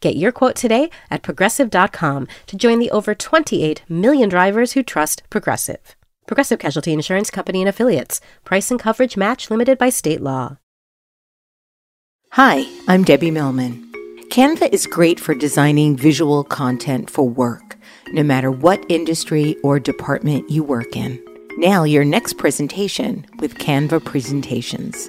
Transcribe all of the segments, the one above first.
Get your quote today at progressive.com to join the over 28 million drivers who trust Progressive. Progressive Casualty Insurance Company and Affiliates. Price and coverage match limited by state law. Hi, I'm Debbie Millman. Canva is great for designing visual content for work, no matter what industry or department you work in. Now, your next presentation with Canva Presentations.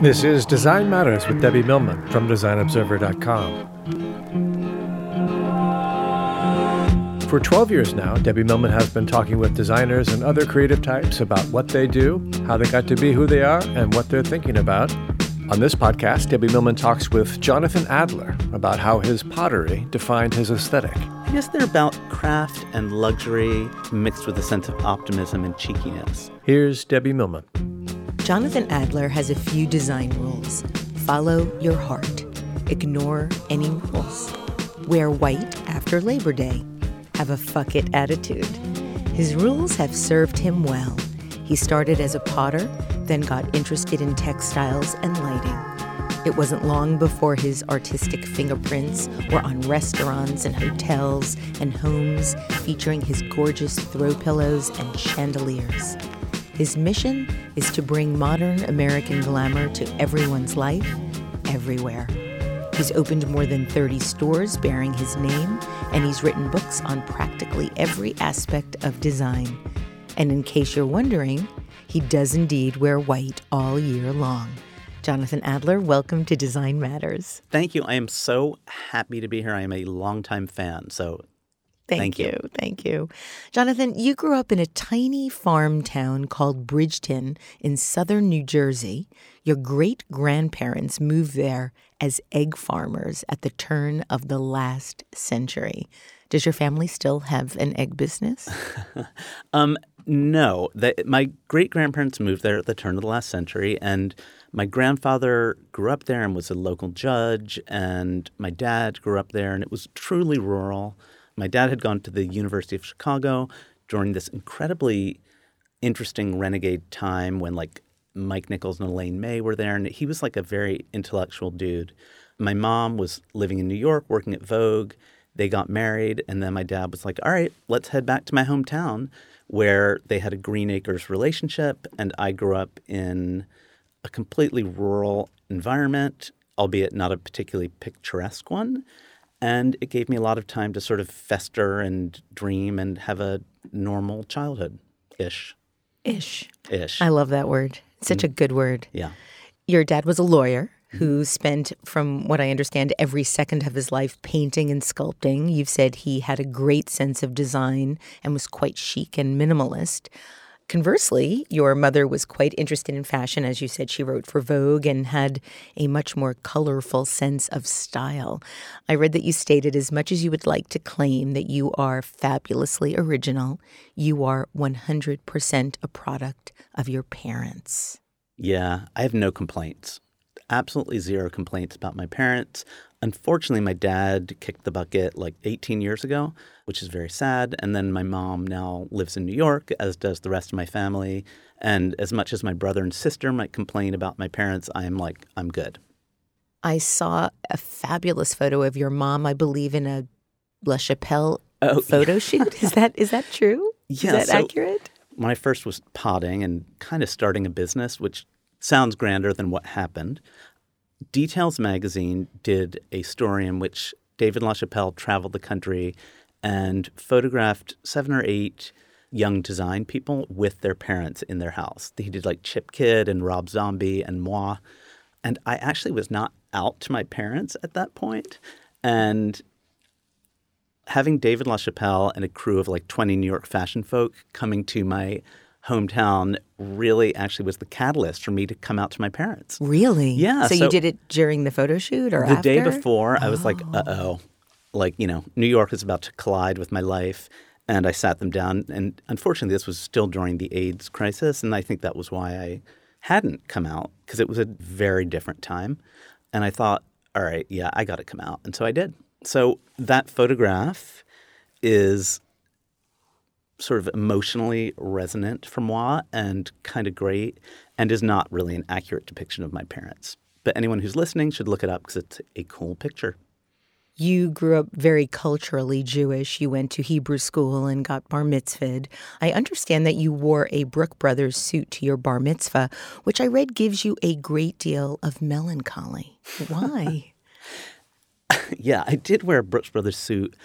This is Design Matters with Debbie Millman from DesignObserver.com. For 12 years now, Debbie Millman has been talking with designers and other creative types about what they do, how they got to be who they are, and what they're thinking about. On this podcast, Debbie Millman talks with Jonathan Adler about how his pottery defined his aesthetic. I guess they're about craft and luxury mixed with a sense of optimism and cheekiness. Here's Debbie Millman. Jonathan Adler has a few design rules. Follow your heart. Ignore any rules. Wear white after Labor Day. Have a fuck it attitude. His rules have served him well. He started as a potter, then got interested in textiles and lighting. It wasn't long before his artistic fingerprints were on restaurants and hotels and homes featuring his gorgeous throw pillows and chandeliers. His mission is to bring modern American glamour to everyone's life, everywhere. He's opened more than 30 stores bearing his name, and he's written books on practically every aspect of design. And in case you're wondering, he does indeed wear white all year long. Jonathan Adler, welcome to Design Matters. Thank you. I am so happy to be here. I am a longtime fan. So Thank, Thank you. you. Thank you. Jonathan, you grew up in a tiny farm town called Bridgeton in southern New Jersey. Your great grandparents moved there as egg farmers at the turn of the last century. Does your family still have an egg business? Um, no, the, my great grandparents moved there at the turn of the last century, and my grandfather grew up there and was a local judge, and my dad grew up there, and it was truly rural. My dad had gone to the University of Chicago during this incredibly interesting renegade time when like Mike Nichols and Elaine May were there, and he was like a very intellectual dude. My mom was living in New York, working at Vogue. They got married, and then my dad was like, "All right, let's head back to my hometown." Where they had a Green Acres relationship, and I grew up in a completely rural environment, albeit not a particularly picturesque one. And it gave me a lot of time to sort of fester and dream and have a normal childhood ish. Ish. Ish. I love that word. It's such a mm. good word. yeah. Your dad was a lawyer who spent, from what I understand, every second of his life painting and sculpting. You've said he had a great sense of design and was quite chic and minimalist. Conversely, your mother was quite interested in fashion. As you said, she wrote for Vogue and had a much more colorful sense of style. I read that you stated as much as you would like to claim that you are fabulously original, you are 100% a product of your parents. Yeah. I have no complaints. Absolutely zero complaints about my parents. Unfortunately, my dad kicked the bucket like 18 years ago, which is very sad. And then my mom now lives in New York, as does the rest of my family. And as much as my brother and sister might complain about my parents, I am like, I'm good. I saw a fabulous photo of your mom, I believe, in a LaChapelle Oh, photo shoot. Is that is that true? Yeah, is that so- accurate? when I first was potting and kind of starting a business, which sounds grander than what happened, Details magazine did a story in which David LaChapelle traveled the country and photographed seven or eight young design people with their parents in their house. He did like Chip Kidd and Rob Zombie and moi. And I actually was not out to my parents at that point. And having David LaChapelle and a crew of like 20 New York fashion folk coming to my hometown really actually was the catalyst for me to come out to my parents. Really? Yeah. So, you did it during the photo shoot or the after? day before, I was like, uh oh. Like, you know, New York is about to collide with my life. And I sat them down. And unfortunately, this was still during the AIDS crisis. And I think that was why I hadn't come out because it was a very different time. And I thought, all right, yeah, I got to come out. And so I did. So that photograph is sort of emotionally resonant for moi and kind of great and is not really an accurate depiction of my parents. But anyone who's listening should look it up because it's a cool picture. You grew up very culturally Jewish. You went to Hebrew school and got bar mitzvahed. I understand that you wore a Brooks Brothers suit to your bar mitzvah, which I read gives you a great deal of melancholy. Why? yeah, I did wear a Brooks Brothers suit.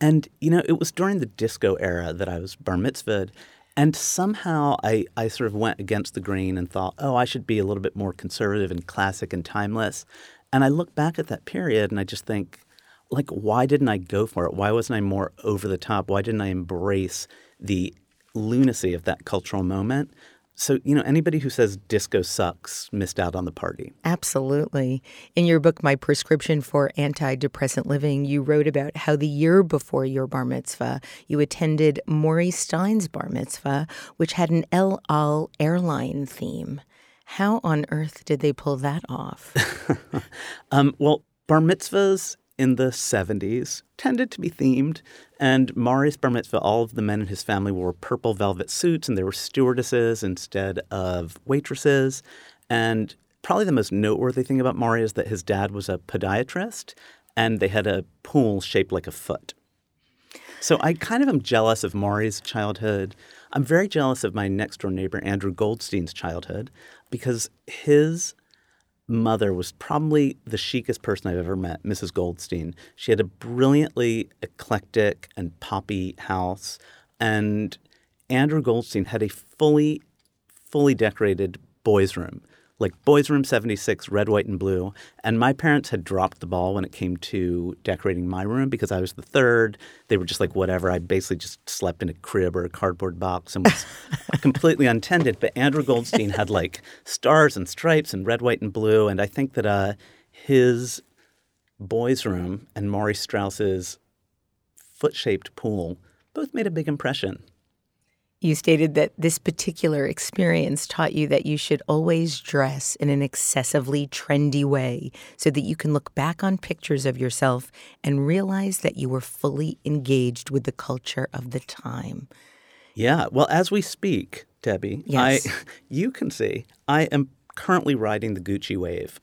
And, you know, it was during the disco era that I was bar mitzvahed. And somehow I, I sort of went against the grain and thought, oh, I should be a little bit more conservative and classic and timeless. And I look back at that period and I just think, like, why didn't I go for it? Why wasn't I more over the top? Why didn't I embrace the lunacy of that cultural moment? So, you know, anybody who says disco sucks missed out on the party. Absolutely. In your book, My Prescription for Antidepressant Living, you wrote about how the year before your bar mitzvah, you attended Maurice Stein's bar mitzvah, which had an El Al airline theme. How on earth did they pull that off? um, well, bar mitzvahs in the 70s tended to be themed. And Mari's bar mitzvah, all of the men in his family wore purple velvet suits, and they were stewardesses instead of waitresses. And probably the most noteworthy thing about Mari is that his dad was a podiatrist, and they had a pool shaped like a foot. So I kind of am jealous of Mari's childhood. I'm very jealous of my next door neighbor, Andrew Goldstein's childhood, because his mother was probably the chicest person I've ever met, Mrs. Goldstein. She had a brilliantly eclectic and poppy house, and Andrew Goldstein had a fully, fully decorated boys' room like Boys Room 76, red, white, and blue. And my parents had dropped the ball when it came to decorating my room because I was the third. They were just like, whatever. I basically just slept in a crib or a cardboard box and was completely untended. But Andrew Goldstein had like stars and stripes and red, white, and blue. And I think that uh, his boys' room and Maurice Strauss's foot shaped pool both made a big impression. You stated that this particular experience taught you that you should always dress in an excessively trendy way so that you can look back on pictures of yourself and realize that you were fully engaged with the culture of the time. Yeah. Well, as we speak, Debbie, yes. I, you can see I am currently riding the Gucci wave.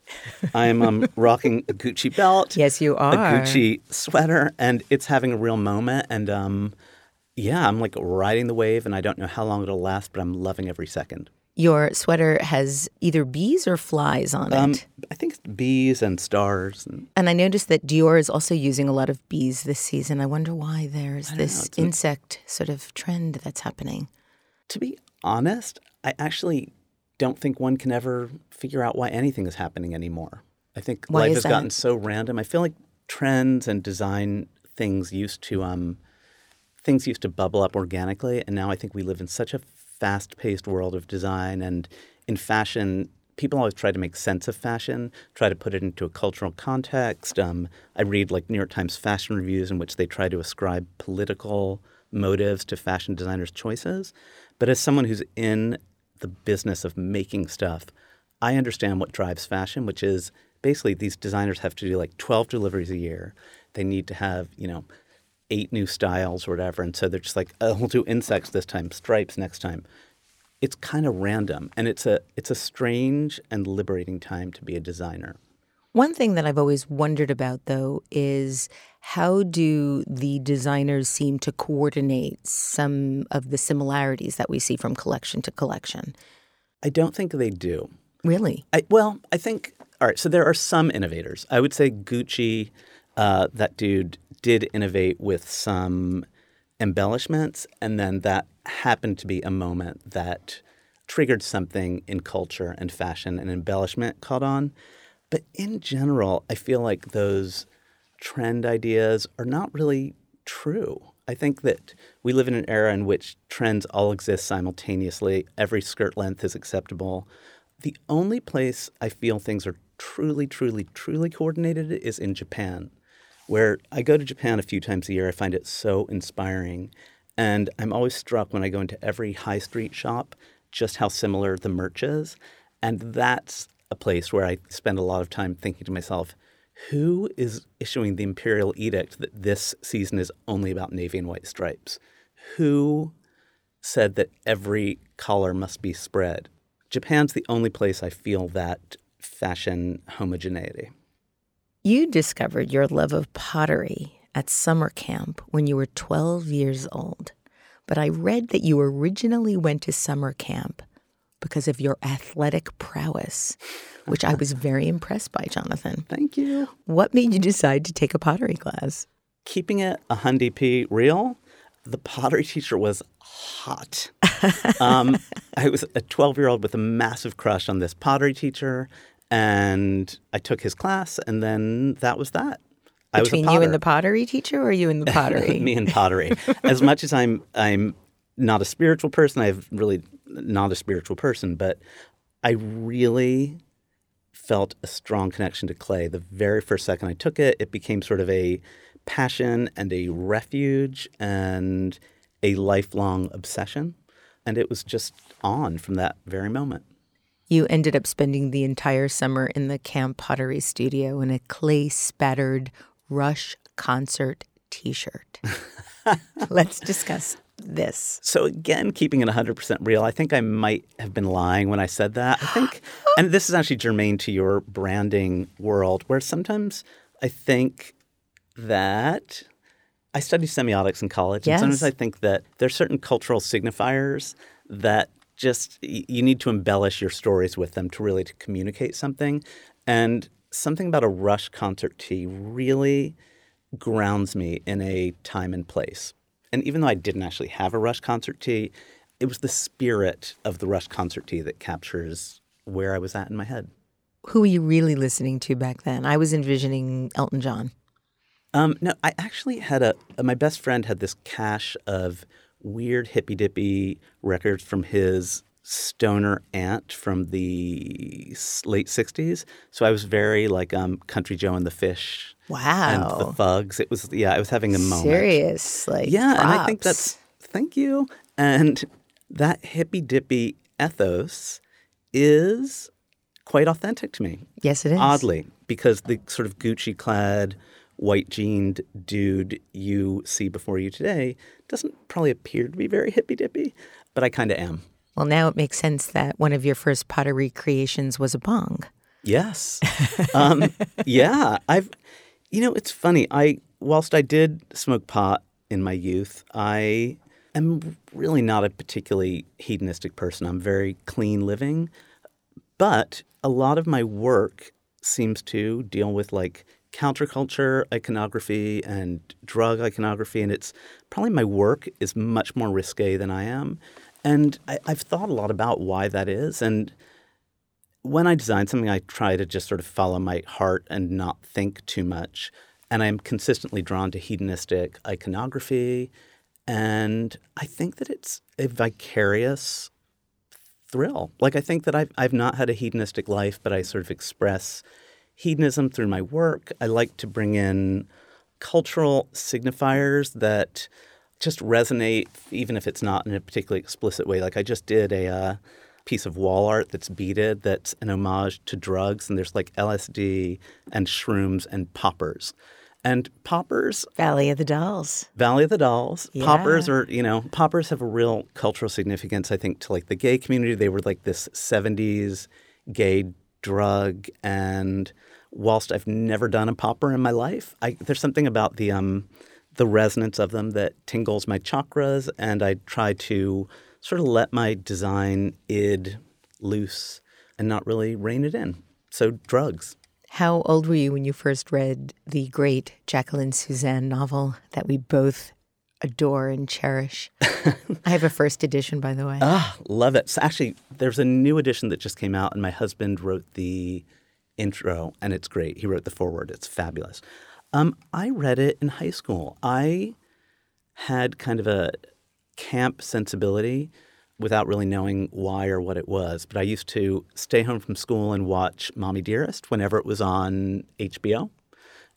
I'm um, rocking a Gucci belt. Yes, you are. A Gucci sweater, and it's having a real moment. And um, yeah, I'm like riding the wave and I don't know how long it'll last, but I'm loving every second. Your sweater has either bees or flies on um, it. I think it's bees and stars. And, and, I noticed that Dior is also using a lot of bees this season. I wonder why there's this know, insect a, sort of trend that's happening. To be honest, I actually don't think one can ever figure out why anything is happening anymore. I think why life has that? gotten so random. I feel like trends and design things used to um, things used to bubble up organically, and now I think we live in such a fast-paced world of design and in fashion. People always try to make sense of fashion, try to put it into a cultural context. Um, I read like New York Times fashion reviews in which they try to ascribe political motives to fashion designers' choices. But as someone who's in the business of making stuff, I understand what drives fashion, which is basically these designers have to do like 12 deliveries a year. They need to have, you know, eight new styles or whatever. And so they're just like, oh, we'll do insects this time, stripes next time. It's kind of random. And it's a it's a strange and liberating time to be a designer. One thing that I've always wondered about, though, is how do the designers seem to coordinate some of the similarities that we see from collection to collection? I don't think they do. Really? I, well, I think all right, so there are some innovators. I would say Gucci, uh, that dude did innovate with some embellishments, and then that happened to be a moment that triggered something in culture and fashion and embellishment caught on. But in general, I feel like those trend ideas are not really true. I think that we live in an era in which trends all exist simultaneously. Every skirt length is acceptable. The only place I feel things are truly, truly, truly coordinated is in Japan, where I go to Japan a few times a year. I find it so inspiring. And I'm always struck when I go into every high street shop just how similar the merch is. And that's a place where I spend a lot of time thinking to myself, who is issuing the imperial edict that this season is only about navy and white stripes? Who said that every collar must be spread? Japan's the only place I feel that fashion homogeneity. You discovered your love of pottery at summer camp when you were 12 years old. But I read that you originally went to summer camp because of your athletic prowess, which I was very impressed by, Jonathan. Thank you. What made you decide to take a pottery class? Keeping it a hundy p real, the pottery teacher was hot. um, I was a 12 year old with a massive crush on this pottery teacher, and I took his class, and then that was that. I was Between you and the pottery teacher or you and the pottery? me and pottery. as much as I'm I'm not a spiritual person, I'm really not a spiritual person, but I really felt a strong connection to clay. The very first second I took it, it became sort of a passion and a refuge and a lifelong obsession. And it was just on from that very moment. You ended up spending the entire summer in the Camp Pottery Studio in a clay spattered Rush concert t shirt. Let's discuss this. So again, keeping it 100% real, I think I might have been lying when I said that. I think, and this is actually germane to your branding world, where sometimes I think that I studied semiotics in college, Yes. and sometimes I think that there's certain cultural signifiers that just you need to embellish your stories with them to really to communicate something. And something about a Rush concert tee really grounds me in a time and place. And even though I didn't actually have a Rush concert tee, it was the spirit of the Rush concert tee that captures where I was at in my head. Who were you really listening to back then? I was envisioning Elton John. Um, no, I actually had a my best friend had this cache of weird hippy dippy records from his stoner aunt from the late '60s. So I was very like um, Country Joe and the Fish Wow. and the. Thugs. It was yeah, I was having a moment. Serious. Like, Yeah, and I think that's thank you. And that hippy dippy ethos is quite authentic to me. Yes, it is. Oddly, because the sort of Gucci clad, white jeaned dude you see before you today doesn't probably appear to be very hippy dippy, but I kind of am. Well, now it makes sense that one of your first pottery creations was a bong. Yes. um, yeah. I've, you know, it's funny. I, whilst I did smoke pot in my youth, I am really not a particularly hedonistic person. I'm very clean living. But a lot of my work seems to deal with like counterculture iconography and drug iconography. And it's probably my work is much more risque than I am. And I, I've thought a lot about why that is. And when I design something, I try to just sort of follow my heart and not think too much. And I'm consistently drawn to hedonistic iconography. And I think that it's a vicarious thrill. Like, I think that I've, I've not had a hedonistic life, but I sort of express hedonism through my work. I like to bring in cultural signifiers that just resonate, even if it's not in a particularly explicit way. Like, I just did a. Uh, piece of wall art that's beaded that's an homage to drugs and there's like LSD and shrooms and poppers. And poppers, Valley of the Dolls. Valley of the Dolls, Yeah. poppers are, you know, poppers have a real cultural significance, I think, to like the gay community. They were like this 70s gay drug. And whilst I've never done a popper in my life, I, there's something about the, um, the resonance of them that tingles my chakras. And I try to sort of let my design id loose and not really rein it in. so drugs. How old were you when you first read the great Jacqueline Susann novel that we both adore and cherish? I have a first edition, by the way. Ah, love it. So actually, there's a new edition that just came out, and my husband wrote the intro, and it's great. He wrote the foreword. It's fabulous. Um, I read it in high school. I had kind of a camp sensibility without really knowing why or what it was. But I used to stay home from school and watch Mommy Dearest whenever it was on HBO.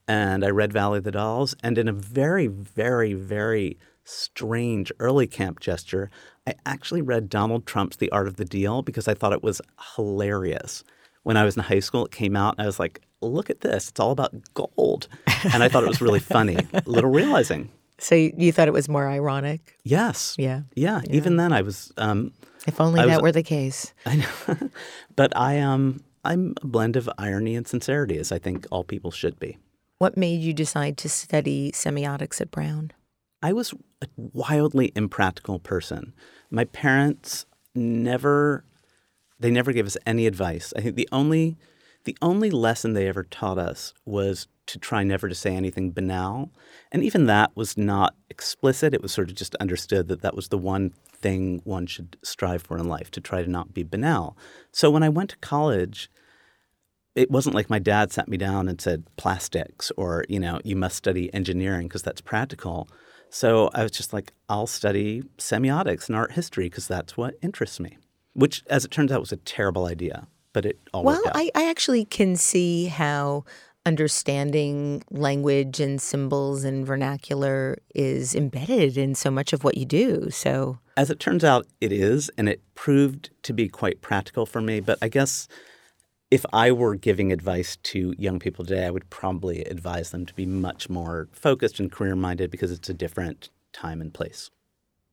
And I read Valley of the Dolls. And in a very, very, very strange early camp gesture, I actually read Donald Trump's The Art of the Deal because I thought it was hilarious. When I was in high school, it came out and I was like, look at this. It's all about gold. And I thought it was really funny, little realizing. So you, thought it was more ironic? Yes. Yeah. Yeah. Even then, I was. Um, If only I that was- were the case. I know, but I am. I'm a blend of irony and sincerity, as I think all people should be. What made you decide to study semiotics at Brown? I was a wildly impractical person. My parents never they never gave us any advice. I think the only the only lesson they ever taught us was to try never to say anything banal. And even that was not explicit. It was sort of just understood that that was the one thing one should strive for in life to try to not be banal. So when I went to college, it wasn't like my dad sat me down and said plastics or you know you must study engineering because that's practical so i was just like i'll study semiotics and art history because that's what interests me which as it turns out was a terrible idea but it all Well, worked out I, I actually can see how understanding language and symbols and vernacular is embedded in so much of what you do. So, as it turns out it is and it proved to be quite practical for me but i guess if I were giving advice to young people today, I would probably advise them to be much more focused and career minded because it's a different time and place.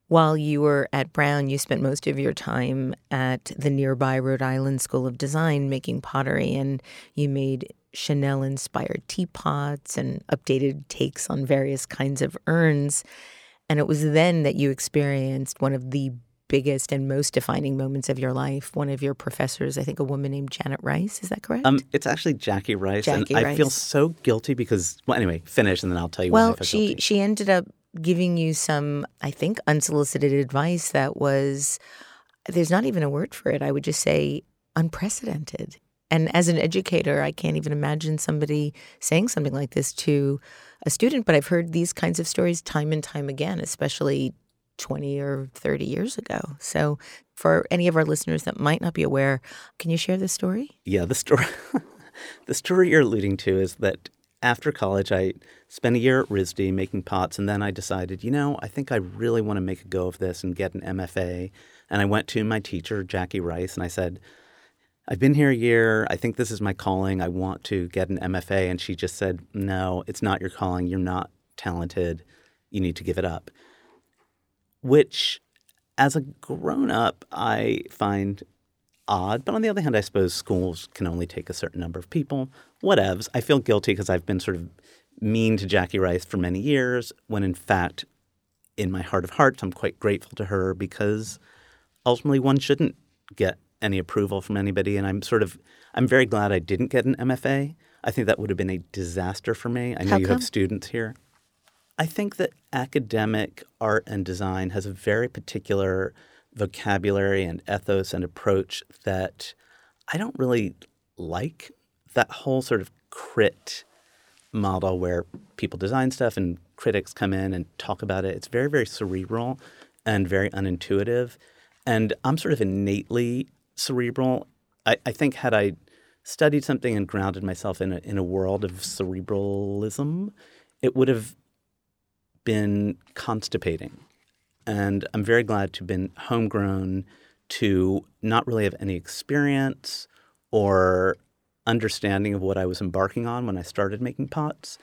while you were at Brown, you spent most of your time at the nearby Rhode Island School of Design making pottery, and you made Chanel inspired teapots and updated takes on various kinds of urns. And it was then that you experienced one of the biggest and most defining moments of your life. One of your professors, I think a woman named Janet Rice, is that correct? Um, it's actually Jackie Rice, Jackie and I feel so guilty because. Well, anyway, finish, and then I'll tell you Well, she guilty. she ended up giving you some, I think, unsolicited advice that was there's not even a word for it. I would just say unprecedented. And as an educator, I can't even imagine somebody saying something like this to a student. But I've heard these kinds of stories time and time again, especially 20 or 30 years ago. So, for any of our listeners that might not be aware, can you share this story? Yeah, the story. the story you're alluding to is that after college, I spent a year at RISD making pots, and then I decided, you know, I think I really want to make a go of this and get an MFA. And I went to my teacher, Jackie Rice, and I said, I've been here a year. I think this is my calling. I want to get an MFA. And she just said, No, it's not your calling. You're not talented. You need to give it up. Which, as a grown up, I find odd. But on the other hand, I suppose schools can only take a certain number of people. Whatevs. I feel guilty because I've been sort of mean to Jackie Rice for many years, when in fact, in my heart of hearts, I'm quite grateful to her because ultimately one shouldn't get any approval from anybody. And I'm sort of, I'm very glad I didn't get an MFA. I think that would have been a disaster for me. I know How you come? have students here. I think that academic art and design has a very particular vocabulary and ethos and approach that I don't really like. That whole sort of crit model where people design stuff and critics come in and talk about it. It's very, very cerebral and very unintuitive. And I'm sort of innately cerebral. I, I think had I studied something and grounded myself in a, in a world of cerebralism, it would have been constipating. And I'm very glad to have been homegrown, to not really have any experience or understanding of what I was embarking on when I started making pots.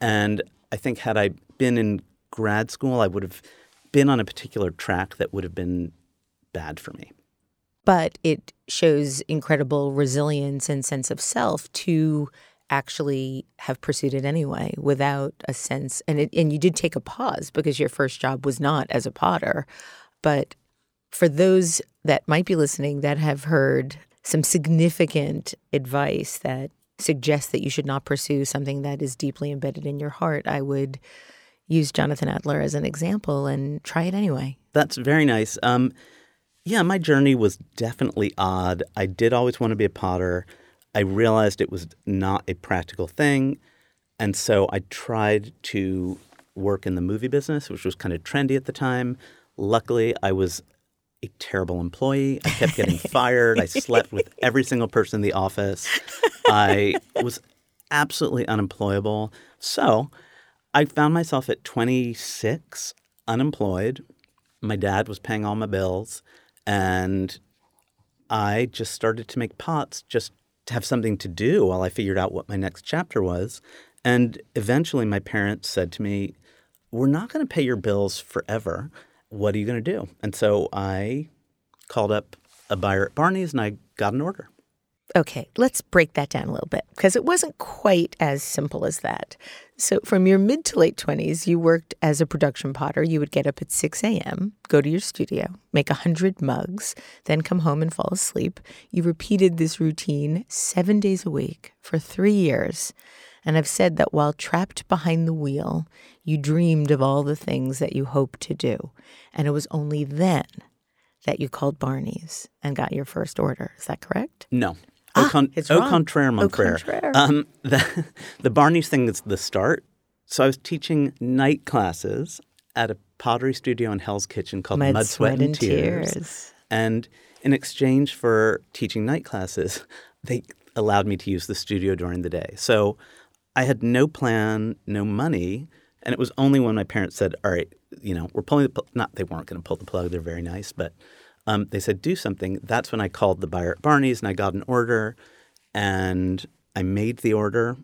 And I think had I been in grad school, I would have been on a particular track that would have been bad for me. but it shows incredible resilience and sense of self to actually have pursued it anyway without a sense and it, and you did take a pause because your first job was not as a potter but for those that might be listening that have heard some significant advice that suggests that you should not pursue something that is deeply embedded in your heart, I would use Jonathan Adler as an example and try it anyway. That's very nice. Um, yeah, my journey was definitely odd. I did always want to be a potter. I realized it was not a practical thing. And so I tried to work in the movie business, which was kind of trendy at the time. Luckily, I was a terrible employee. I kept getting fired. I slept with every single person in the office. I was absolutely unemployable. So I found myself at 26, unemployed. My dad was paying all my bills. And I just started to make pots just to have something to do while I figured out what my next chapter was. And eventually, my parents said to me, We're not going to pay your bills forever. What are you going to do? And so I called up a buyer at Barney's and I got an order. Okay, let's break that down a little bit because it wasn't quite as simple as that. So, from your mid to late 20s, you worked as a production potter. You would get up at 6 a.m., go to your studio, make 100 mugs, then come home and fall asleep. You repeated this routine seven days a week for three years. And I've said that while trapped behind the wheel, you dreamed of all the things that you hoped to do. And it was only then that you called Barney's and got your first order. Is that correct? No. Ah, au, con- it's au wrong. contraire, mon Au frère. contraire. Um, the, the Barney's thing is the start. So I was teaching night classes at a pottery studio in Hell's Kitchen called Mud, Sweat, and Tears. And in exchange for teaching night classes, they allowed me to use the studio during the day. So I had no plan, no money. And it was only when my parents said, all right, you know, we're pulling the, pl-" not, they weren't going to pull the plug. They're very nice, but um, they said, do something. That's when I called the buyer at Barney's and I got an order and I made the order,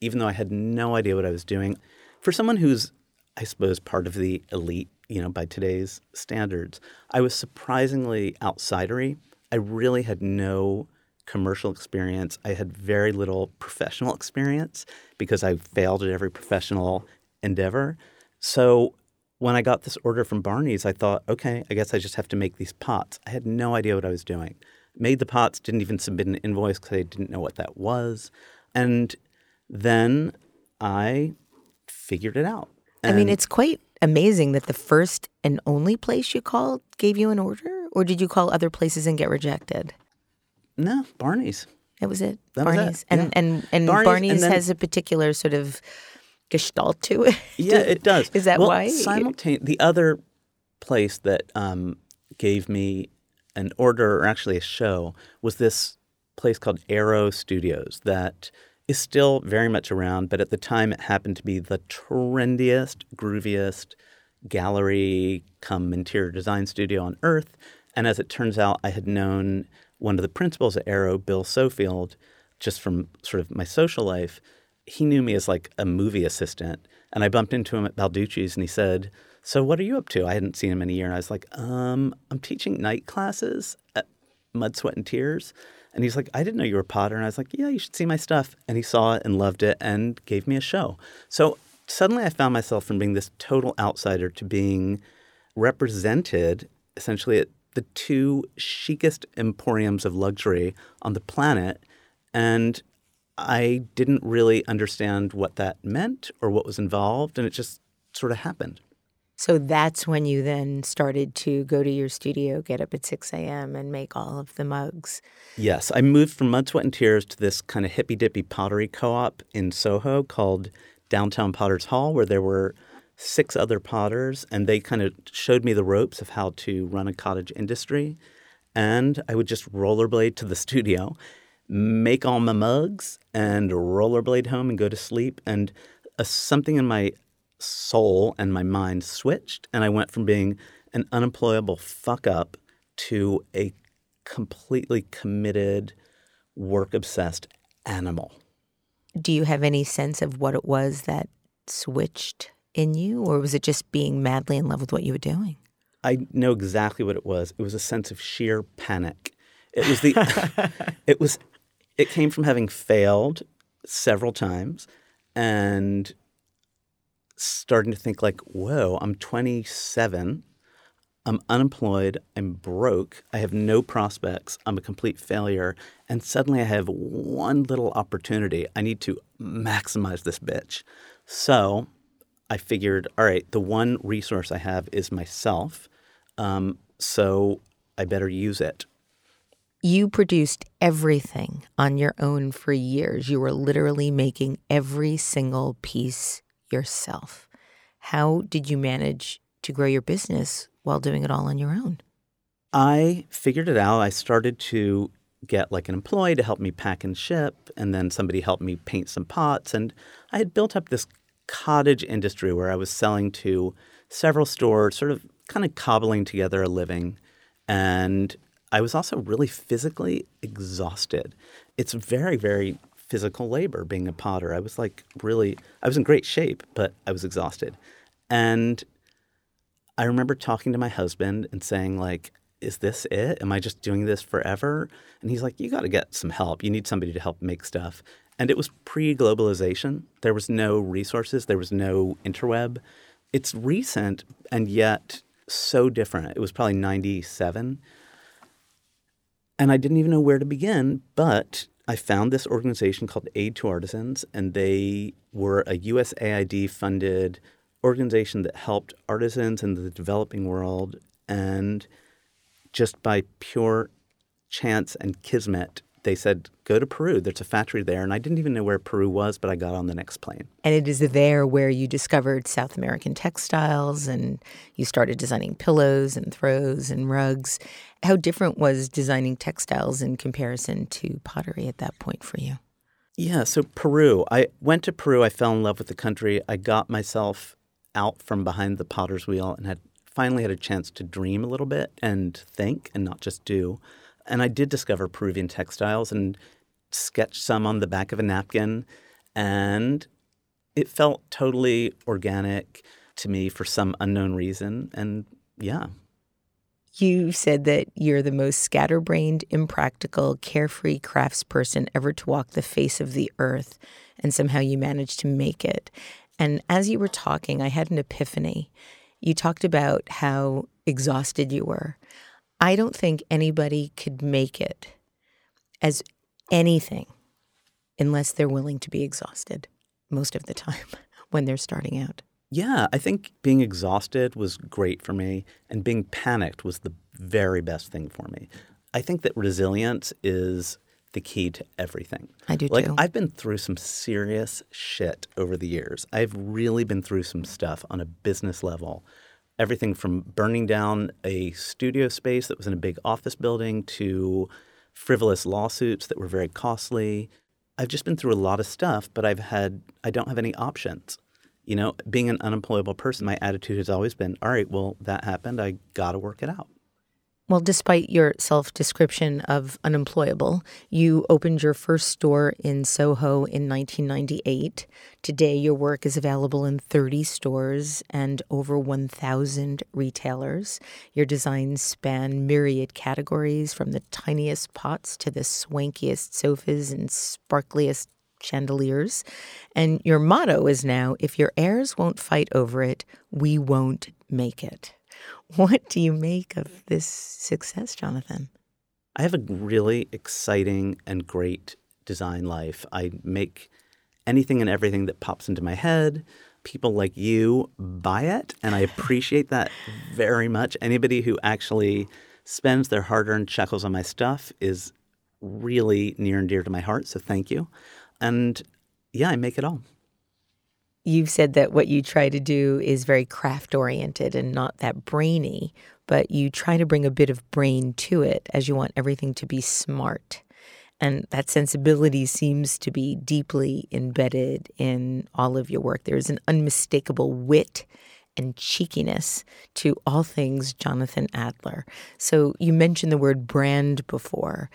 even though I had no idea what I was doing. For someone who's, I suppose, part of the elite, you know, by today's standards, I was surprisingly outsidery. I really had no commercial experience. I had very little professional experience because I failed at every professional endeavor. So when I got this order from Barney's, I thought, okay, I guess I just have to make these pots. I had no idea what I was doing. Made the pots, didn't even submit an invoice because I didn't know what that was. And then I figured it out. I mean, it's quite amazing that the first and only place you called gave you an order, or did you call other places and get rejected? no Barney's. That was it. That was it, Barney's, and yeah. and and Barney's, Barney's, and then- has a particular sort of gestalt to it. Yeah, it does. Is that well, why? Simultane- the other place that um, gave me an order, or actually a show, was this place called Aero Studios that is still very much around, but at the time it happened to be the trendiest, grooviest gallery come interior design studio on earth. And as it turns out, I had known one of the principals at Arrow, Bill Sofield, just from sort of my social life. He knew me as like a movie assistant. And I bumped into him at Balducci's and he said, So what are you up to? I hadn't seen him in a year. And I was like, um, I'm teaching night classes at Mud, Sweat, and Tears. And he's like, I didn't know you were a potter. And I was like, Yeah, you should see my stuff. And he saw it and loved it and gave me a show. So suddenly I found myself from being this total outsider to being represented essentially at the two chicest emporiums of luxury on the planet. And I didn't really understand what that meant or what was involved. And it just sort of happened. So that's when you then started to go to your studio, get up at 6 a.m., and make all of the mugs. Yes, I moved from Mud, Sweat, and Tears to this kind of hippy dippy pottery co op in Soho called Downtown Potters Hall, where there were six other potters, and they kind of showed me the ropes of how to run a cottage industry. And I would just rollerblade to the studio, make all my mugs, and rollerblade home and go to sleep. And uh, something in my soul and my mind switched, and I went from being an unemployable fuck up to a completely committed, work obsessed animal. Do you have any sense of what it was that switched in you, or was it just being madly in love with what you were doing? I know exactly what it was. It was a sense of sheer panic. It was the it was it came from having failed several times and starting to think like, whoa, I'm 27. I'm unemployed, I'm broke, I have no prospects, I'm a complete failure, and suddenly I have one little opportunity. I need to maximize this bitch. So I figured, all right, the one resource I have is myself. Um, so I better use it. You produced everything on your own for years. You were literally making every single piece yourself. How did you manage to grow your business while doing it all on your own? I figured it out. I started to get like an employee to help me pack and ship, and then somebody helped me paint some pots. And I had built up this cottage industry where I was selling to several stores, sort of kind of cobbling together a living. And I was also really physically exhausted. It's very, very physical labor being a potter. I was like really, I was in great shape, but I was exhausted. And I remember talking to my husband and saying, like, is this it? Am I just doing this forever? And he's like, you got to get some help. You need somebody to help make stuff. And it was pre globalization. There was no resources, there was no interweb. It's recent and yet so different. It was probably 97. And I didn't even know where to begin, but I found this organization called Aid to Artisans, and they were a USAID funded organization that helped artisans in the developing world. And just by pure chance and kismet, they said, go to Peru. There's a factory there. And I didn't even know where Peru was, but I got on the next plane. And it is there where you discovered South American textiles and you started designing pillows and throws and rugs. How different was designing textiles in comparison to pottery at that point for you? Yeah, so Peru. I went to Peru. I fell in love with the country. I got myself out from behind the potter's wheel and had finally had a chance to dream a little bit and think and not just do. And I did discover Peruvian textiles and sketched some on the back of a napkin. And it felt totally organic to me for some unknown reason. And yeah. You said that you're the most scatterbrained, impractical, carefree craftsperson ever to walk the face of the earth. And somehow you managed to make it. And as you were talking, I had an epiphany. You talked about how exhausted you were. I don't think anybody could make it as anything unless they're willing to be exhausted most of the time when they're starting out. Yeah, I think being exhausted was great for me, and being panicked was the very best thing for me. I think that resilience is the key to everything. I do like, too. I've been through some serious shit over the years. I've really been through some stuff on a business level. Everything from burning down a studio space that was in a big office building to frivolous lawsuits that were very costly. I've just been through a lot of stuff, but I've had I don't have any options. You know, being an unemployable person, my attitude has always been, all right, well, that happened. I got to work it out. Well, despite your self description of unemployable, you opened your first store in Soho in 1998. Today, your work is available in 30 stores and over 1,000 retailers. Your designs span myriad categories from the tiniest pots to the swankiest sofas and sparkliest chandeliers. And your motto is now if your heirs won't fight over it, we won't make it. What do you make of this success, Jonathan? I have a really exciting and great design life. I make anything and everything that pops into my head. People like you buy it, and I appreciate that very much. Anybody who actually spends their hard earned shekels on my stuff is really near and dear to my heart. So thank you. And yeah, I make it all you've said that what you try to do is very craft oriented and not that brainy, but you try to bring a bit of brain to it as you want everything to be smart. And that sensibility seems to be deeply embedded in all of your work. There's an unmistakable wit and cheekiness to all things Jonathan Adler. So you mentioned the word brand before.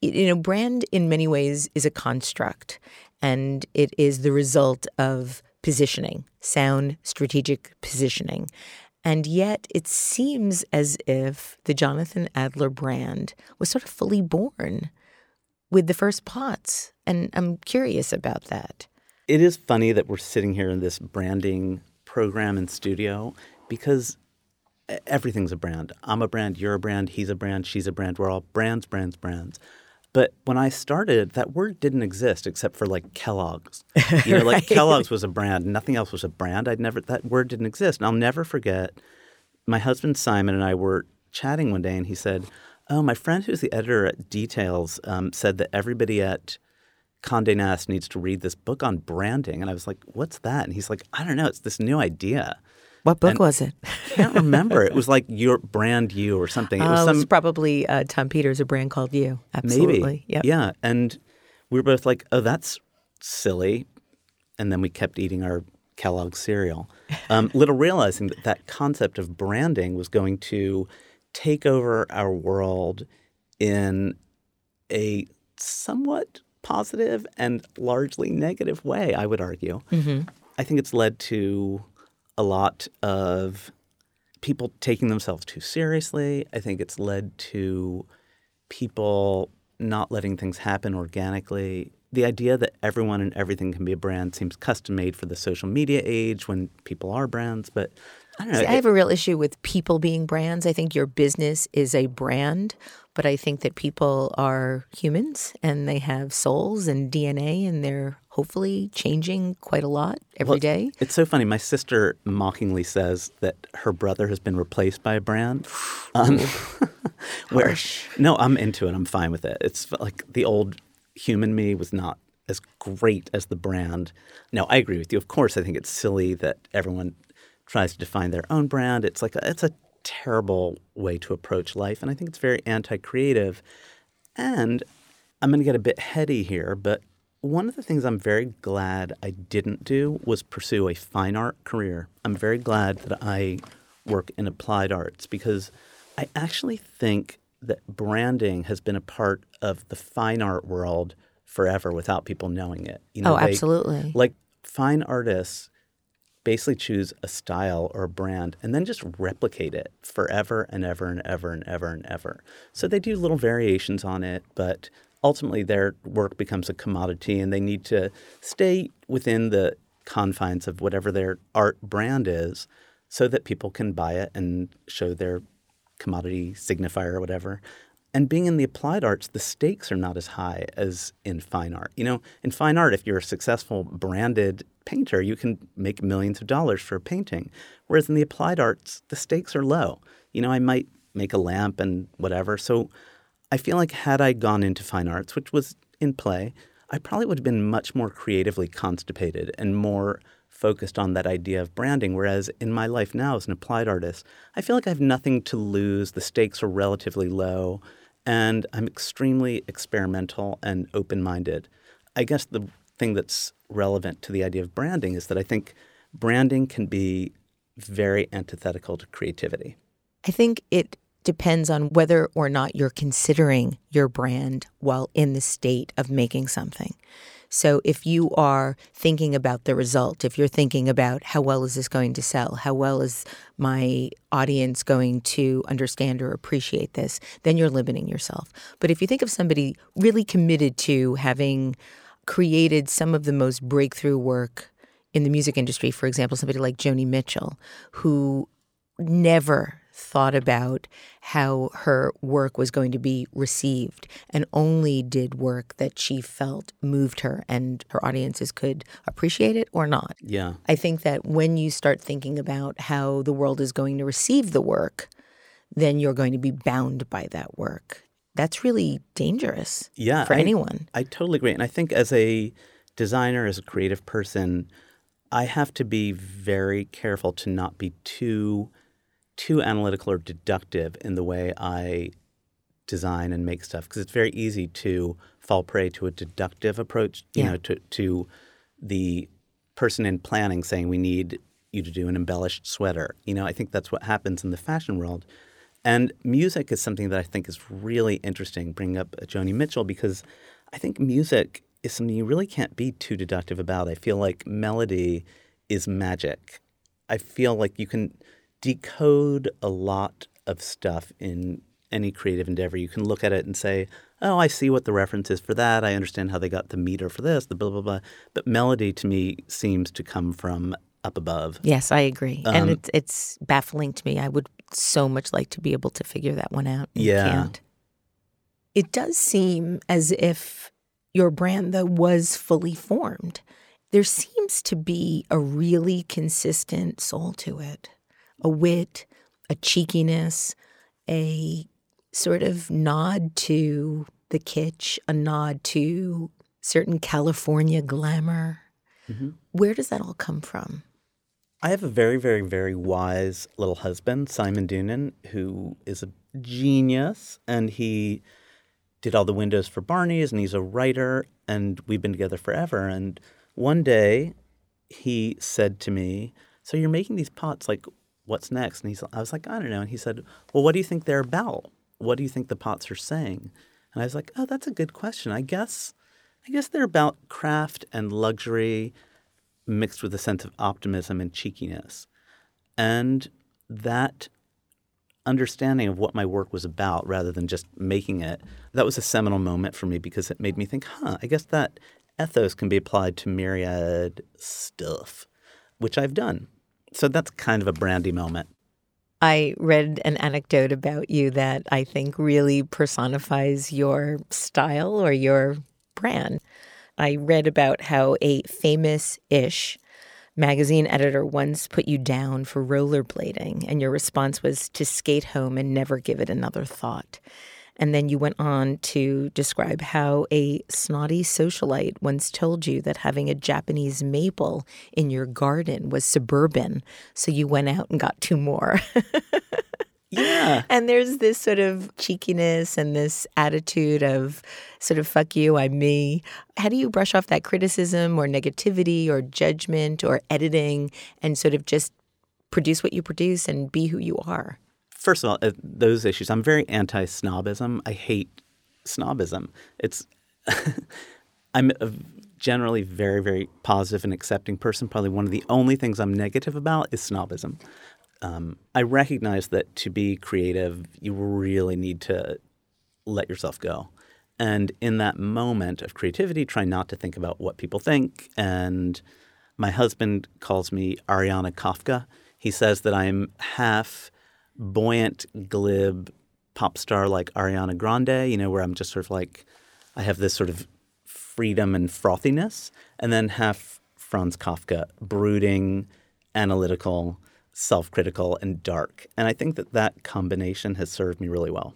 You know, brand in many ways is a construct, and it is the result of positioning, sound strategic positioning. And yet it seems as if the Jonathan Adler brand was sort of fully born with the first pots. And I'm curious about that. It is funny that we're sitting here in this branding program and studio because everything's a brand. I'm a brand, you're a brand, he's a brand, she's a brand. We're all brands, brands, brands. But when I started, that word didn't exist except for like Kellogg's. You know, like Kellogg's was a brand, nothing else was a brand. I'd never that word didn't exist. And I'll never forget my husband Simon and I were chatting one day, and he said, "Oh, my friend who's the editor at Details um, said that everybody at Condé Nast needs to read this book on branding." And I was like, "What's that?" And he's like, "I don't know. It's this new idea." What book And- was it? I can't remember. it was like your brand you or something. It was it some was probably uh, Tom Peters, a brand called You. Absolutely. Maybe. Yep. Yeah. And we were both like, oh, that's silly. And then we kept eating our Kellogg's cereal, um, little realizing that that concept of branding was going to take over our world in a somewhat positive and largely negative way, I would argue. I think it's led to a lot of people taking themselves too seriously. I think it's led to people not letting things happen organically. The idea that everyone and everything can be a brand seems custom made for the social media age when people are brands. But I don't know. See, I have a real issue with people being brands. I think your business is a brand, but I think that people are humans and they have souls and DNA and they're hopefully changing quite a lot every Well, day. It's so funny. My sister mockingly says that her brother has been replaced by a brand. Um, where- Harsh. no, I'm into it. I'm fine with it. It's like the old human me was not as great as the brand. No, I agree with you. Of course, I think it's silly that everyone tries to define their own brand. It's like a, it's a terrible way to approach life, and I think it's very anti-creative. And I'm going to get a bit heady here, but one of the things I'm very glad I didn't do was pursue a fine art career. I'm very glad that I work in applied arts because I actually think that branding has been a part of the fine art world forever without people knowing it. You Oh, they- absolutely. Like fine artists basically choose a style or a brand and then just replicate it forever and ever and ever and ever and ever. So they do little variations on it, but ultimately their work becomes a commodity and they need to stay within the confines of whatever their art brand is so that people can buy it and show their commodity signifier or whatever. And being in the applied arts, the stakes are not as high as in fine art. You know, in fine art, if you're a successful branded painter, you can make millions of dollars for a painting. Whereas in the applied arts, the stakes are low. You know, I might make a lamp and whatever. So I feel like had I gone into fine arts, which was in play, I probably would have been much more creatively constipated and more focused on that idea of branding. Whereas in my life now as an applied artist, I feel like I have nothing to lose. The stakes are relatively low, and I'm extremely experimental and open minded. I guess the thing that's relevant to the idea of branding is that I think branding can be very antithetical to creativity. I think it depends on whether or not you're considering your brand while in the state of making something. So if you are thinking about the result, if you're thinking about how well is this going to sell, how well is my audience going to understand or appreciate this, then you're limiting yourself. But if you think of somebody really committed to having created some of the most breakthrough work in the music industry, for example, somebody like Joni Mitchell, who never thought about how her work was going to be received and only did work that she felt moved her and her audiences could appreciate it or not. Yeah. I think that when you start thinking about how the world is going to receive the work, then you're going to be bound by that work. That's really dangerous Yeah, for I- anyone. I totally agree. And I think as a designer, as a creative person, I have to be very careful to not be too too analytical or deductive in the way I design and make stuff because it's very easy to fall prey to a deductive approach, you Yeah. know, to to the person in planning saying we need you to do an embellished sweater. You know, I think that's what happens in the fashion world. And music is something that I think is really interesting, bringing up uh, Joni Mitchell, because I think music is something you really can't be too deductive about. I feel like melody is magic. I feel like you can decode a lot of stuff in any creative endeavor. You can look at it and say, oh, I see what the reference is for that. I understand how they got the meter for this, the blah, blah, blah. But melody to me seems to come from up above. Yes, I agree. and Um, it's it's baffling to me. I would so much like to be able to figure that one out. and Yeah. Can't. It does seem as if your brand, though, was fully formed. There seems to be a really consistent soul to it a wit, a cheekiness, a sort of nod to the kitsch, a nod to certain California glamour. Mhm. Where does that all come from? I have a very, very, very wise little husband, Simon Doonan, who is a genius, and he did all the windows for Barney's, and he's a writer, and we've been together forever. And one day, he said to me, "So you're making these pots? Like, what's next?" And he's, I was like, "I don't know." And he said, "Well, what do you think they're about? What do you think the pots are saying?" And I was like, "Oh, that's a good question. I guess, I guess they're about craft and luxury." mixed with a sense of optimism and cheekiness. And that understanding of what my work was about rather than just making it, that was a seminal moment for me because it made me think, huh, I guess that ethos can be applied to myriad stuff, which I've done. So that's kind of a brandy moment. I read an anecdote about you that I think really personifies your style or your brand. I read about how a famous ish magazine editor once put you down for rollerblading, and your response was to skate home and never give it another thought. And then you went on to describe how a snotty socialite once told you that having a Japanese maple in your garden was suburban, so you went out and got two more. Yeah. And there's this sort of cheekiness and this attitude of sort of fuck you, I'm me. How do you brush off that criticism or negativity or judgment or editing and sort of just produce what you produce and be who you are? First of all, uh, those issues, I'm very anti snobism. I hate snobism. It's, I'm a generally very, very positive and accepting person. Probably one of the only things I'm negative about is snobism. Um, I recognize that to be creative, you really need to let yourself go. And in that moment of creativity, try not to think about what people think. And my husband calls me Ariana Kafka. He says that I'm half buoyant, glib pop star like Ariana Grande, you know, where I'm just sort of like, I have this sort of freedom and frothiness, and then half Franz Kafka, brooding, analytical, self critical, and dark. And I think that that combination has served me really well.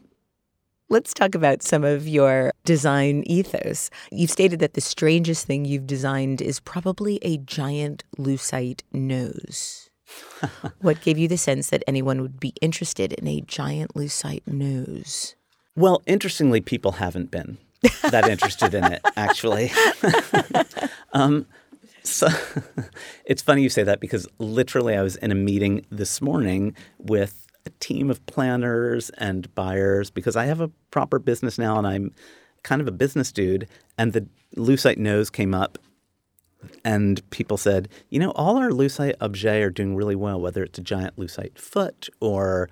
Let's talk about some of your design ethos. You've stated that the strangest thing you've designed is probably a giant lucite nose. What gave you the sense that anyone would be interested in a giant lucite nose? Well, interestingly, people haven't been that interested in it, actually. um, so it's funny you say that because literally I was in a meeting this morning with a team of planners and buyers because I have a proper business now and I'm kind of a business dude. And the lucite nose came up and people said, you know, all our lucite objets are doing really well, whether it's a giant lucite foot or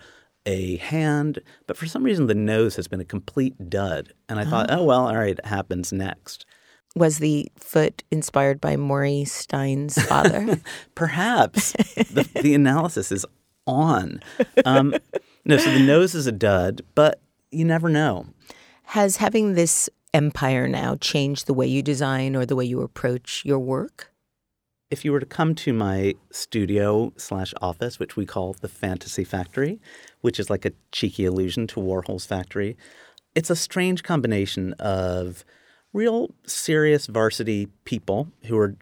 a hand. But for some reason, the nose has been a complete dud. And I thought, oh, well, all right, it happens next. Was the foot inspired by Maury Stein's father? Perhaps the, the analysis is on. Um, no, so the nose is a dud, but you never know. Has having this empire now changed the way you design or the way you approach your work? If you were to come to my studio slash office, which we call the Fantasy Factory, which is like a cheeky allusion to Warhol's factory, it's a strange combination of real serious varsity people who are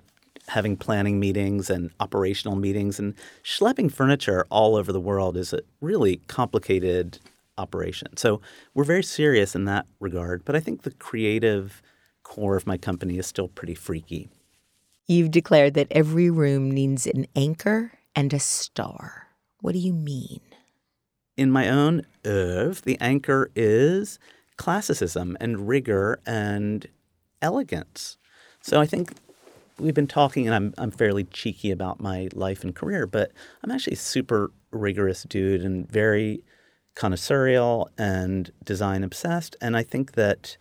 having planning meetings and operational meetings and schlepping furniture all over the world is a really complicated operation. So we're very serious in that regard, but I think the creative core of my company is still pretty freaky. You've declared that every room needs an anchor and a star. What do you mean? In my own oeuvre, the anchor is classicism and rigor and elegance. So I think we've been talking, and I'm I'm fairly cheeky about my life and career, but I'm actually a super rigorous dude and very connoisseurial and design obsessed. And I think that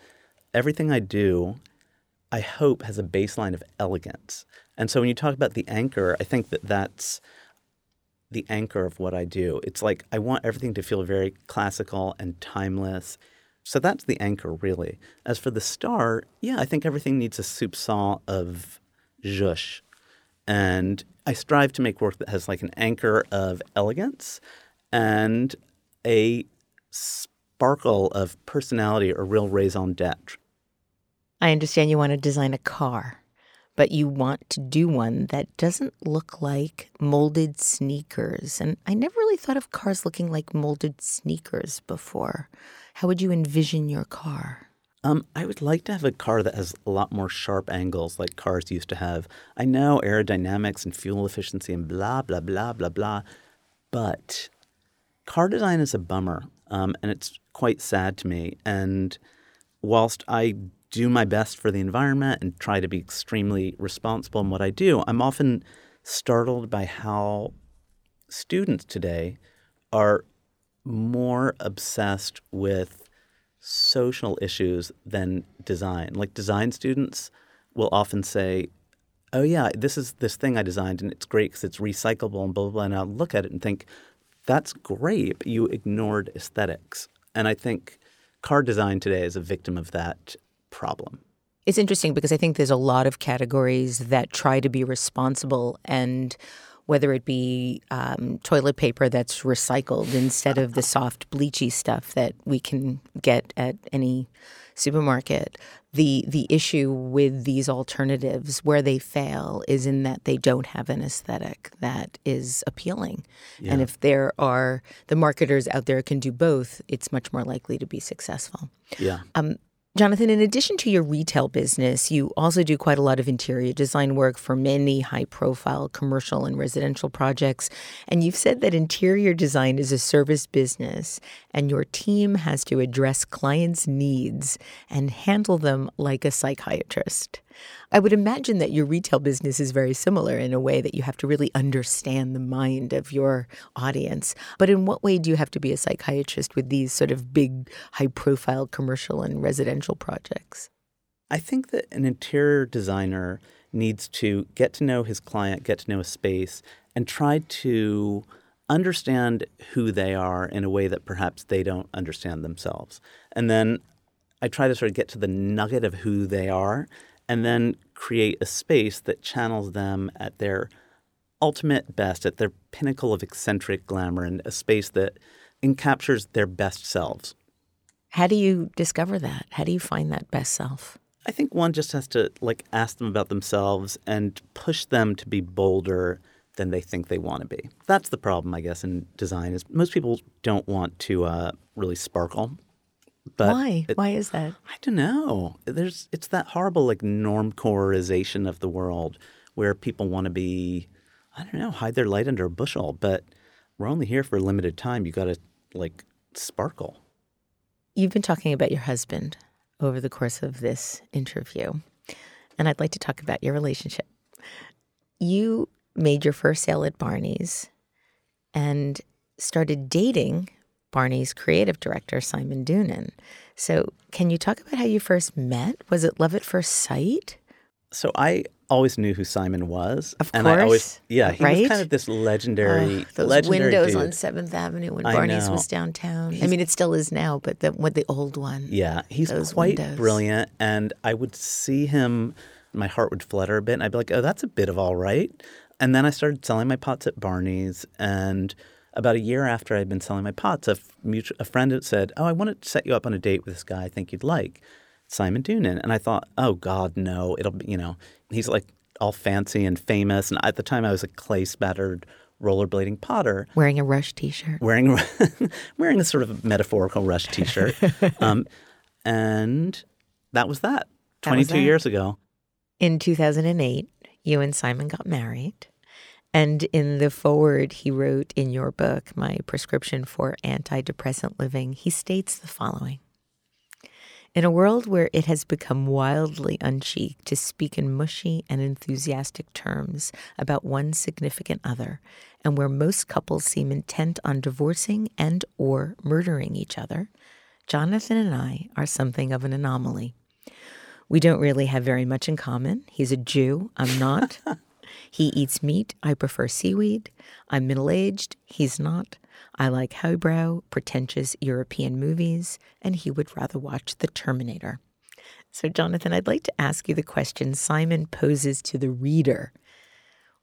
everything I do, I hope, has a baseline of elegance. And so when you talk about the anchor, I think that that's the anchor of what I do. It's like I want everything to feel very classical and timeless. So that's the anchor, really. As for the star, yeah, I think everything needs a soupçon of zhuzh. And I strive to make work that has like an anchor of elegance and a sparkle of personality or real raison d'etre. I understand you want to design a car, but you want to do one that doesn't look like molded sneakers. And I never really thought of cars looking like molded sneakers before. How would you envision your car? Um, I would like to have a car that has a lot more sharp angles like cars used to have. I know aerodynamics and fuel efficiency and blah, blah, blah, blah, blah. But car design is a bummer. Um, and it's quite sad to me. And whilst I do my best for the environment and try to be extremely responsible in what I do, I'm often startled by how students today are more obsessed with social issues than design. Like design students will often say, "Oh yeah, this is this thing I designed and it's great because it's recyclable and blah blah blah." And I'll look at it and think, "That's great, but you ignored aesthetics. And I think car design today is a victim of that problem. It's interesting because I think there's a lot of categories that try to be responsible and whether it be um, toilet paper that's recycled instead of the soft bleachy stuff that we can get at any supermarket. The the issue with these alternatives where they fail is in that they don't have an aesthetic that is appealing. Yeah. And if there are the marketers out there can do both, it's much more likely to be successful. Yeah. Um, Jonathan, in addition to your retail business, you also do quite a lot of interior design work for many high profile commercial and residential projects. And you've said that interior design is a service business, and your team has to address clients' needs and handle them like a psychiatrist. I would imagine that your retail business is very similar in a way that you have to really understand the mind of your audience. But in what way do you have to be a psychiatrist with these sort of big, high profile commercial and residential projects? I think that an interior designer needs to get to know his client, get to know a space, and try to understand who they are in a way that perhaps they don't understand themselves. And then I try to sort of get to the nugget of who they are and then create a space that channels them at their ultimate best, at their pinnacle of eccentric glamour, and a space that encaptures their best selves. How do you discover that? How do you find that best self? I think one just has to like ask them about themselves and push them to be bolder than they think they want to be. That's the problem, I guess, in design is most people don't want to uh, really sparkle. But Why? It, Why is that? I don't know. There's it's that horrible like normcoreization of the world where people want to be I don't know, hide their light under a bushel, but we're only here for a limited time. You got to like sparkle. You've been talking about your husband over the course of this interview, and I'd like to talk about your relationship. You made your first sale at Barney's and started dating Barney's creative director, Simon Doonan. So, can you talk about how you first met? Was it love at first sight? So, I always knew who Simon was. Of and course. I always, yeah, he right? was kind of this legendary. those legendary windows dude. on Seventh Avenue when Barney's was downtown. He's, I mean, it still is now, but the what the old one. Yeah, he's quite windows. brilliant, and I would see him. My heart would flutter a bit, and I'd be like, "Oh, that's a bit of all right." And then I started selling my pots at Barney's, and about a year after I'd been selling my pots, a, mutual, a friend had said, "Oh, I want to set you up on a date with this guy. I think you'd like Simon Doonan." And I thought, "Oh God, no! It'll be you know he's like all fancy and famous." And at the time, I was a clay spattered rollerblading potter, wearing a Rush T-shirt, wearing wearing a sort of metaphorical Rush T-shirt, um, and that was that. Twenty two years ago. In two thousand and eight, you and Simon got married. And in the foreword he wrote in your book, My Prescription for Antidepressant Living, he states the following In a world where it has become wildly unchic to speak in mushy and enthusiastic terms about one significant other, and where most couples seem intent on divorcing and or murdering each other, Jonathan and I are something of an anomaly. We don't really have very much in common. He's a Jew, I'm not. He eats meat. I prefer seaweed. I'm middle aged. He's not. I like highbrow, pretentious European movies, and he would rather watch The Terminator. So, Jonathan, I'd like to ask you the question Simon poses to the reader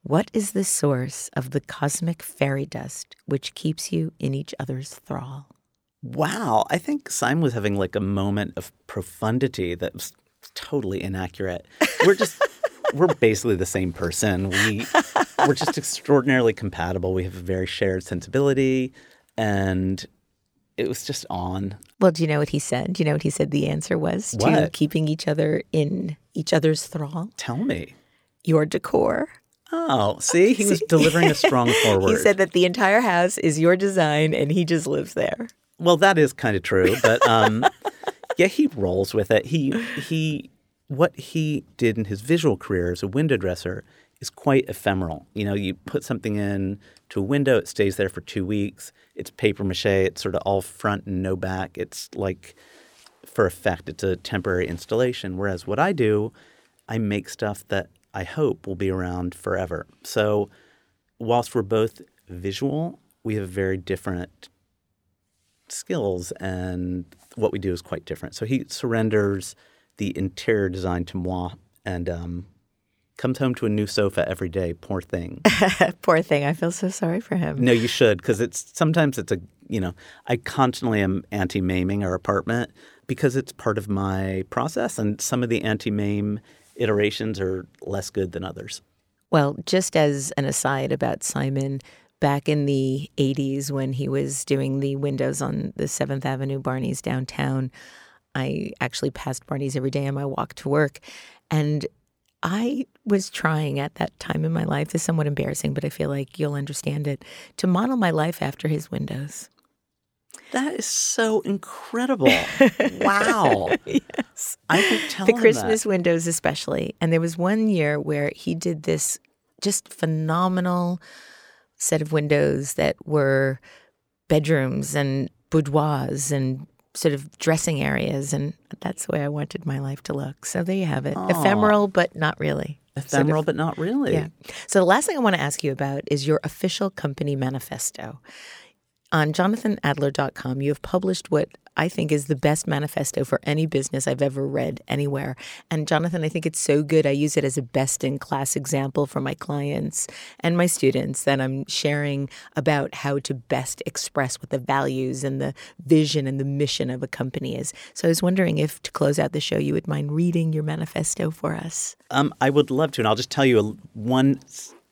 What is the source of the cosmic fairy dust which keeps you in each other's thrall? Wow. I think Simon was having like a moment of profundity that was totally inaccurate. We're just we're basically the same person. We we're just extraordinarily compatible. We have a very shared sensibility and it was just on. Well, do you know what he said? Do you know what he said the answer was to keeping each other in each other's thrall? Tell me. Your decor. Oh, see, he was delivering a strong forward. He said that the entire house is your design and he just lives there. Well, that is kind of true, but um, yeah, he rolls with it. He he, what he did in his visual career as a window dresser is quite ephemeral. You know, you put something in to a window, it stays there for two weeks. It's paper mache. It's sort of all front and no back. It's like for effect. It's a temporary installation. Whereas what I do, I make stuff that I hope will be around forever. So, whilst we're both visual, we have very different skills and what we do is quite different. So he surrenders the interior design to moi and um, comes home to a new sofa every day. Poor thing. Poor thing. I feel so sorry for him. no, you should because it's sometimes it's a you know I constantly am anti maiming our apartment because it's part of my process and some of the anti maim iterations are less good than others. Well, just as an aside about Simon, back in the 80s when he was doing the windows on the 7th Avenue Barney's downtown, I actually passed Barney's every day on my walk to work. And I was trying at that time in my life, this is somewhat embarrassing, but I feel like you'll understand it, to model my life after his windows. That is so incredible! wow. yes. I could tell the Christmas that. windows, especially. And there was one year where he did this just phenomenal set of windows that were bedrooms and boudoirs and sort of dressing areas. And that's the way I wanted my life to look. So there you have it. Ephemeral, but not really. Sort of- ephemeral, but not really. yeah. So the last thing I want to ask you about is your official company manifesto. On jonathanadler.com, you have published what I think is the best manifesto for any business I've ever read anywhere. And Jonathan, I think it's so good. I use it as a best in class example for my clients and my students that I'm sharing about how to best express what the values and the vision and the mission of a company is. So I was wondering if to close out the show, you would mind reading your manifesto for us. Um, I would love to, and I'll just tell you a, one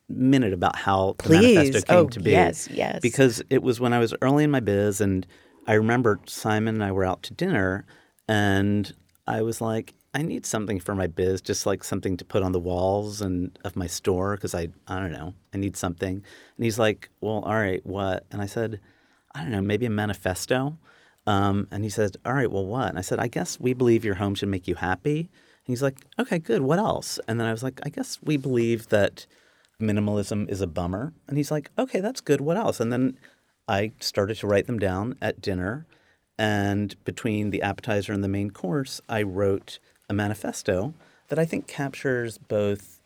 minute about how the manifesto came Oh, to be. yes, yes. Because it was when I was early in my biz, and I remember Simon and I were out to dinner, and I was like, I need something for my biz, just like something to put on the walls and of my store, because I I don't know, I need something. And he's like, Well, all right, what? And I said, I don't know, maybe a manifesto. Um, and he said, All right, well, what? And I said, I guess we believe your home should make you happy. And he's like, Okay, good. What else? And then I was like, I guess we believe that minimalism is a bummer. And he's like, Okay, that's good. What else? And then I started to write them down at dinner. And between the appetizer and the main course, I wrote a manifesto that I think captures both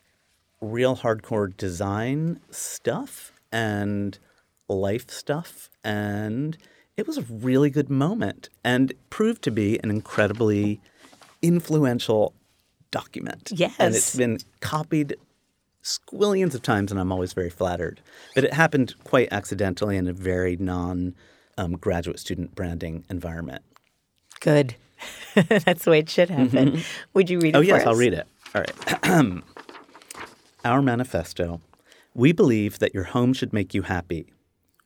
real hardcore design stuff and life stuff. And it was a really good moment and proved to be an incredibly influential document. Yes. And it's been copied squillions of times, and I'm always very flattered. But it happened quite accidentally in a very non um, graduate student branding environment. Good. That's the way it should happen. Would you read it Oh, yes, I'll read it. All right. Our manifesto. We believe that your home should make you happy.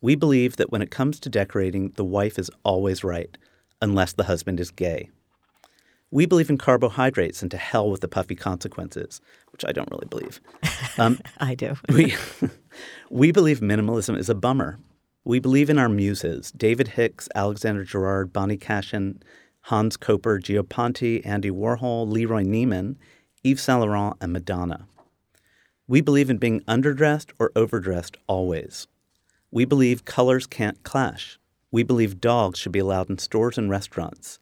We believe that when it comes to decorating, the wife is always right, unless the husband is gay. We believe in carbohydrates and to hell with the puffy consequences, which I don't really believe. Um, I do. we, we believe minimalism is a bummer. We believe in our muses David Hicks, Alexander Girard, Bonnie Cashin, Hans Coper, Gio Ponti, Andy Warhol, Leroy Neiman, Yves Saint Laurent, and Madonna. We believe in being underdressed or overdressed always. We believe colors can't clash. We believe dogs should be allowed in stores and restaurants.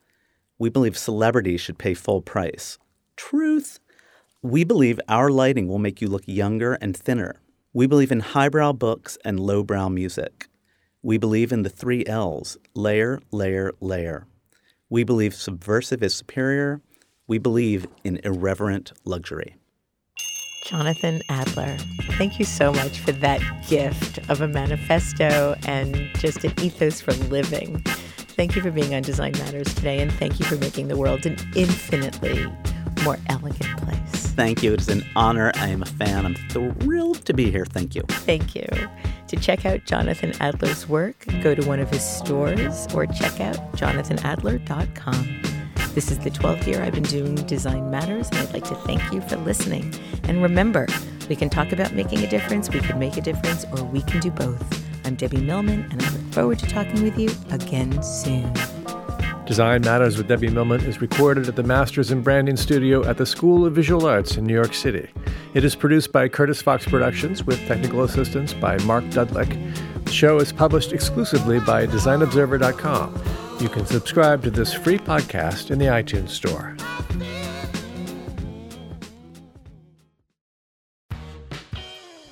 We believe celebrities should pay full price. Truth. We believe our lighting will make you look younger and thinner. We believe in highbrow books and lowbrow music. We believe in the three L's layer, layer, layer. We believe subversive is superior. We believe in irreverent luxury. Jonathan Adler, thank you so much for that gift of a manifesto and just an ethos for living. Thank you for being on Design Matters today, and thank you for making the world an infinitely more elegant place. Thank you. It is an honor. I am a fan. I'm thrilled to be here. Thank you. Thank you. To check out Jonathan Adler's work, go to one of his stores or check out jonathanadler.com. This is the 12th year I've been doing Design Matters, and I'd like to thank you for listening. And remember, we can talk about making a difference, we can make a difference, or we can do both. I'm Debbie Millman, and I look forward to talking with you again soon. Design Matters with Debbie Millman is recorded at the Masters in Branding Studio at the School of Visual Arts in New York City. It is produced by Curtis Fox Productions with technical assistance by Mark Dudlick. The show is published exclusively by DesignObserver.com. You can subscribe to this free podcast in the iTunes Store.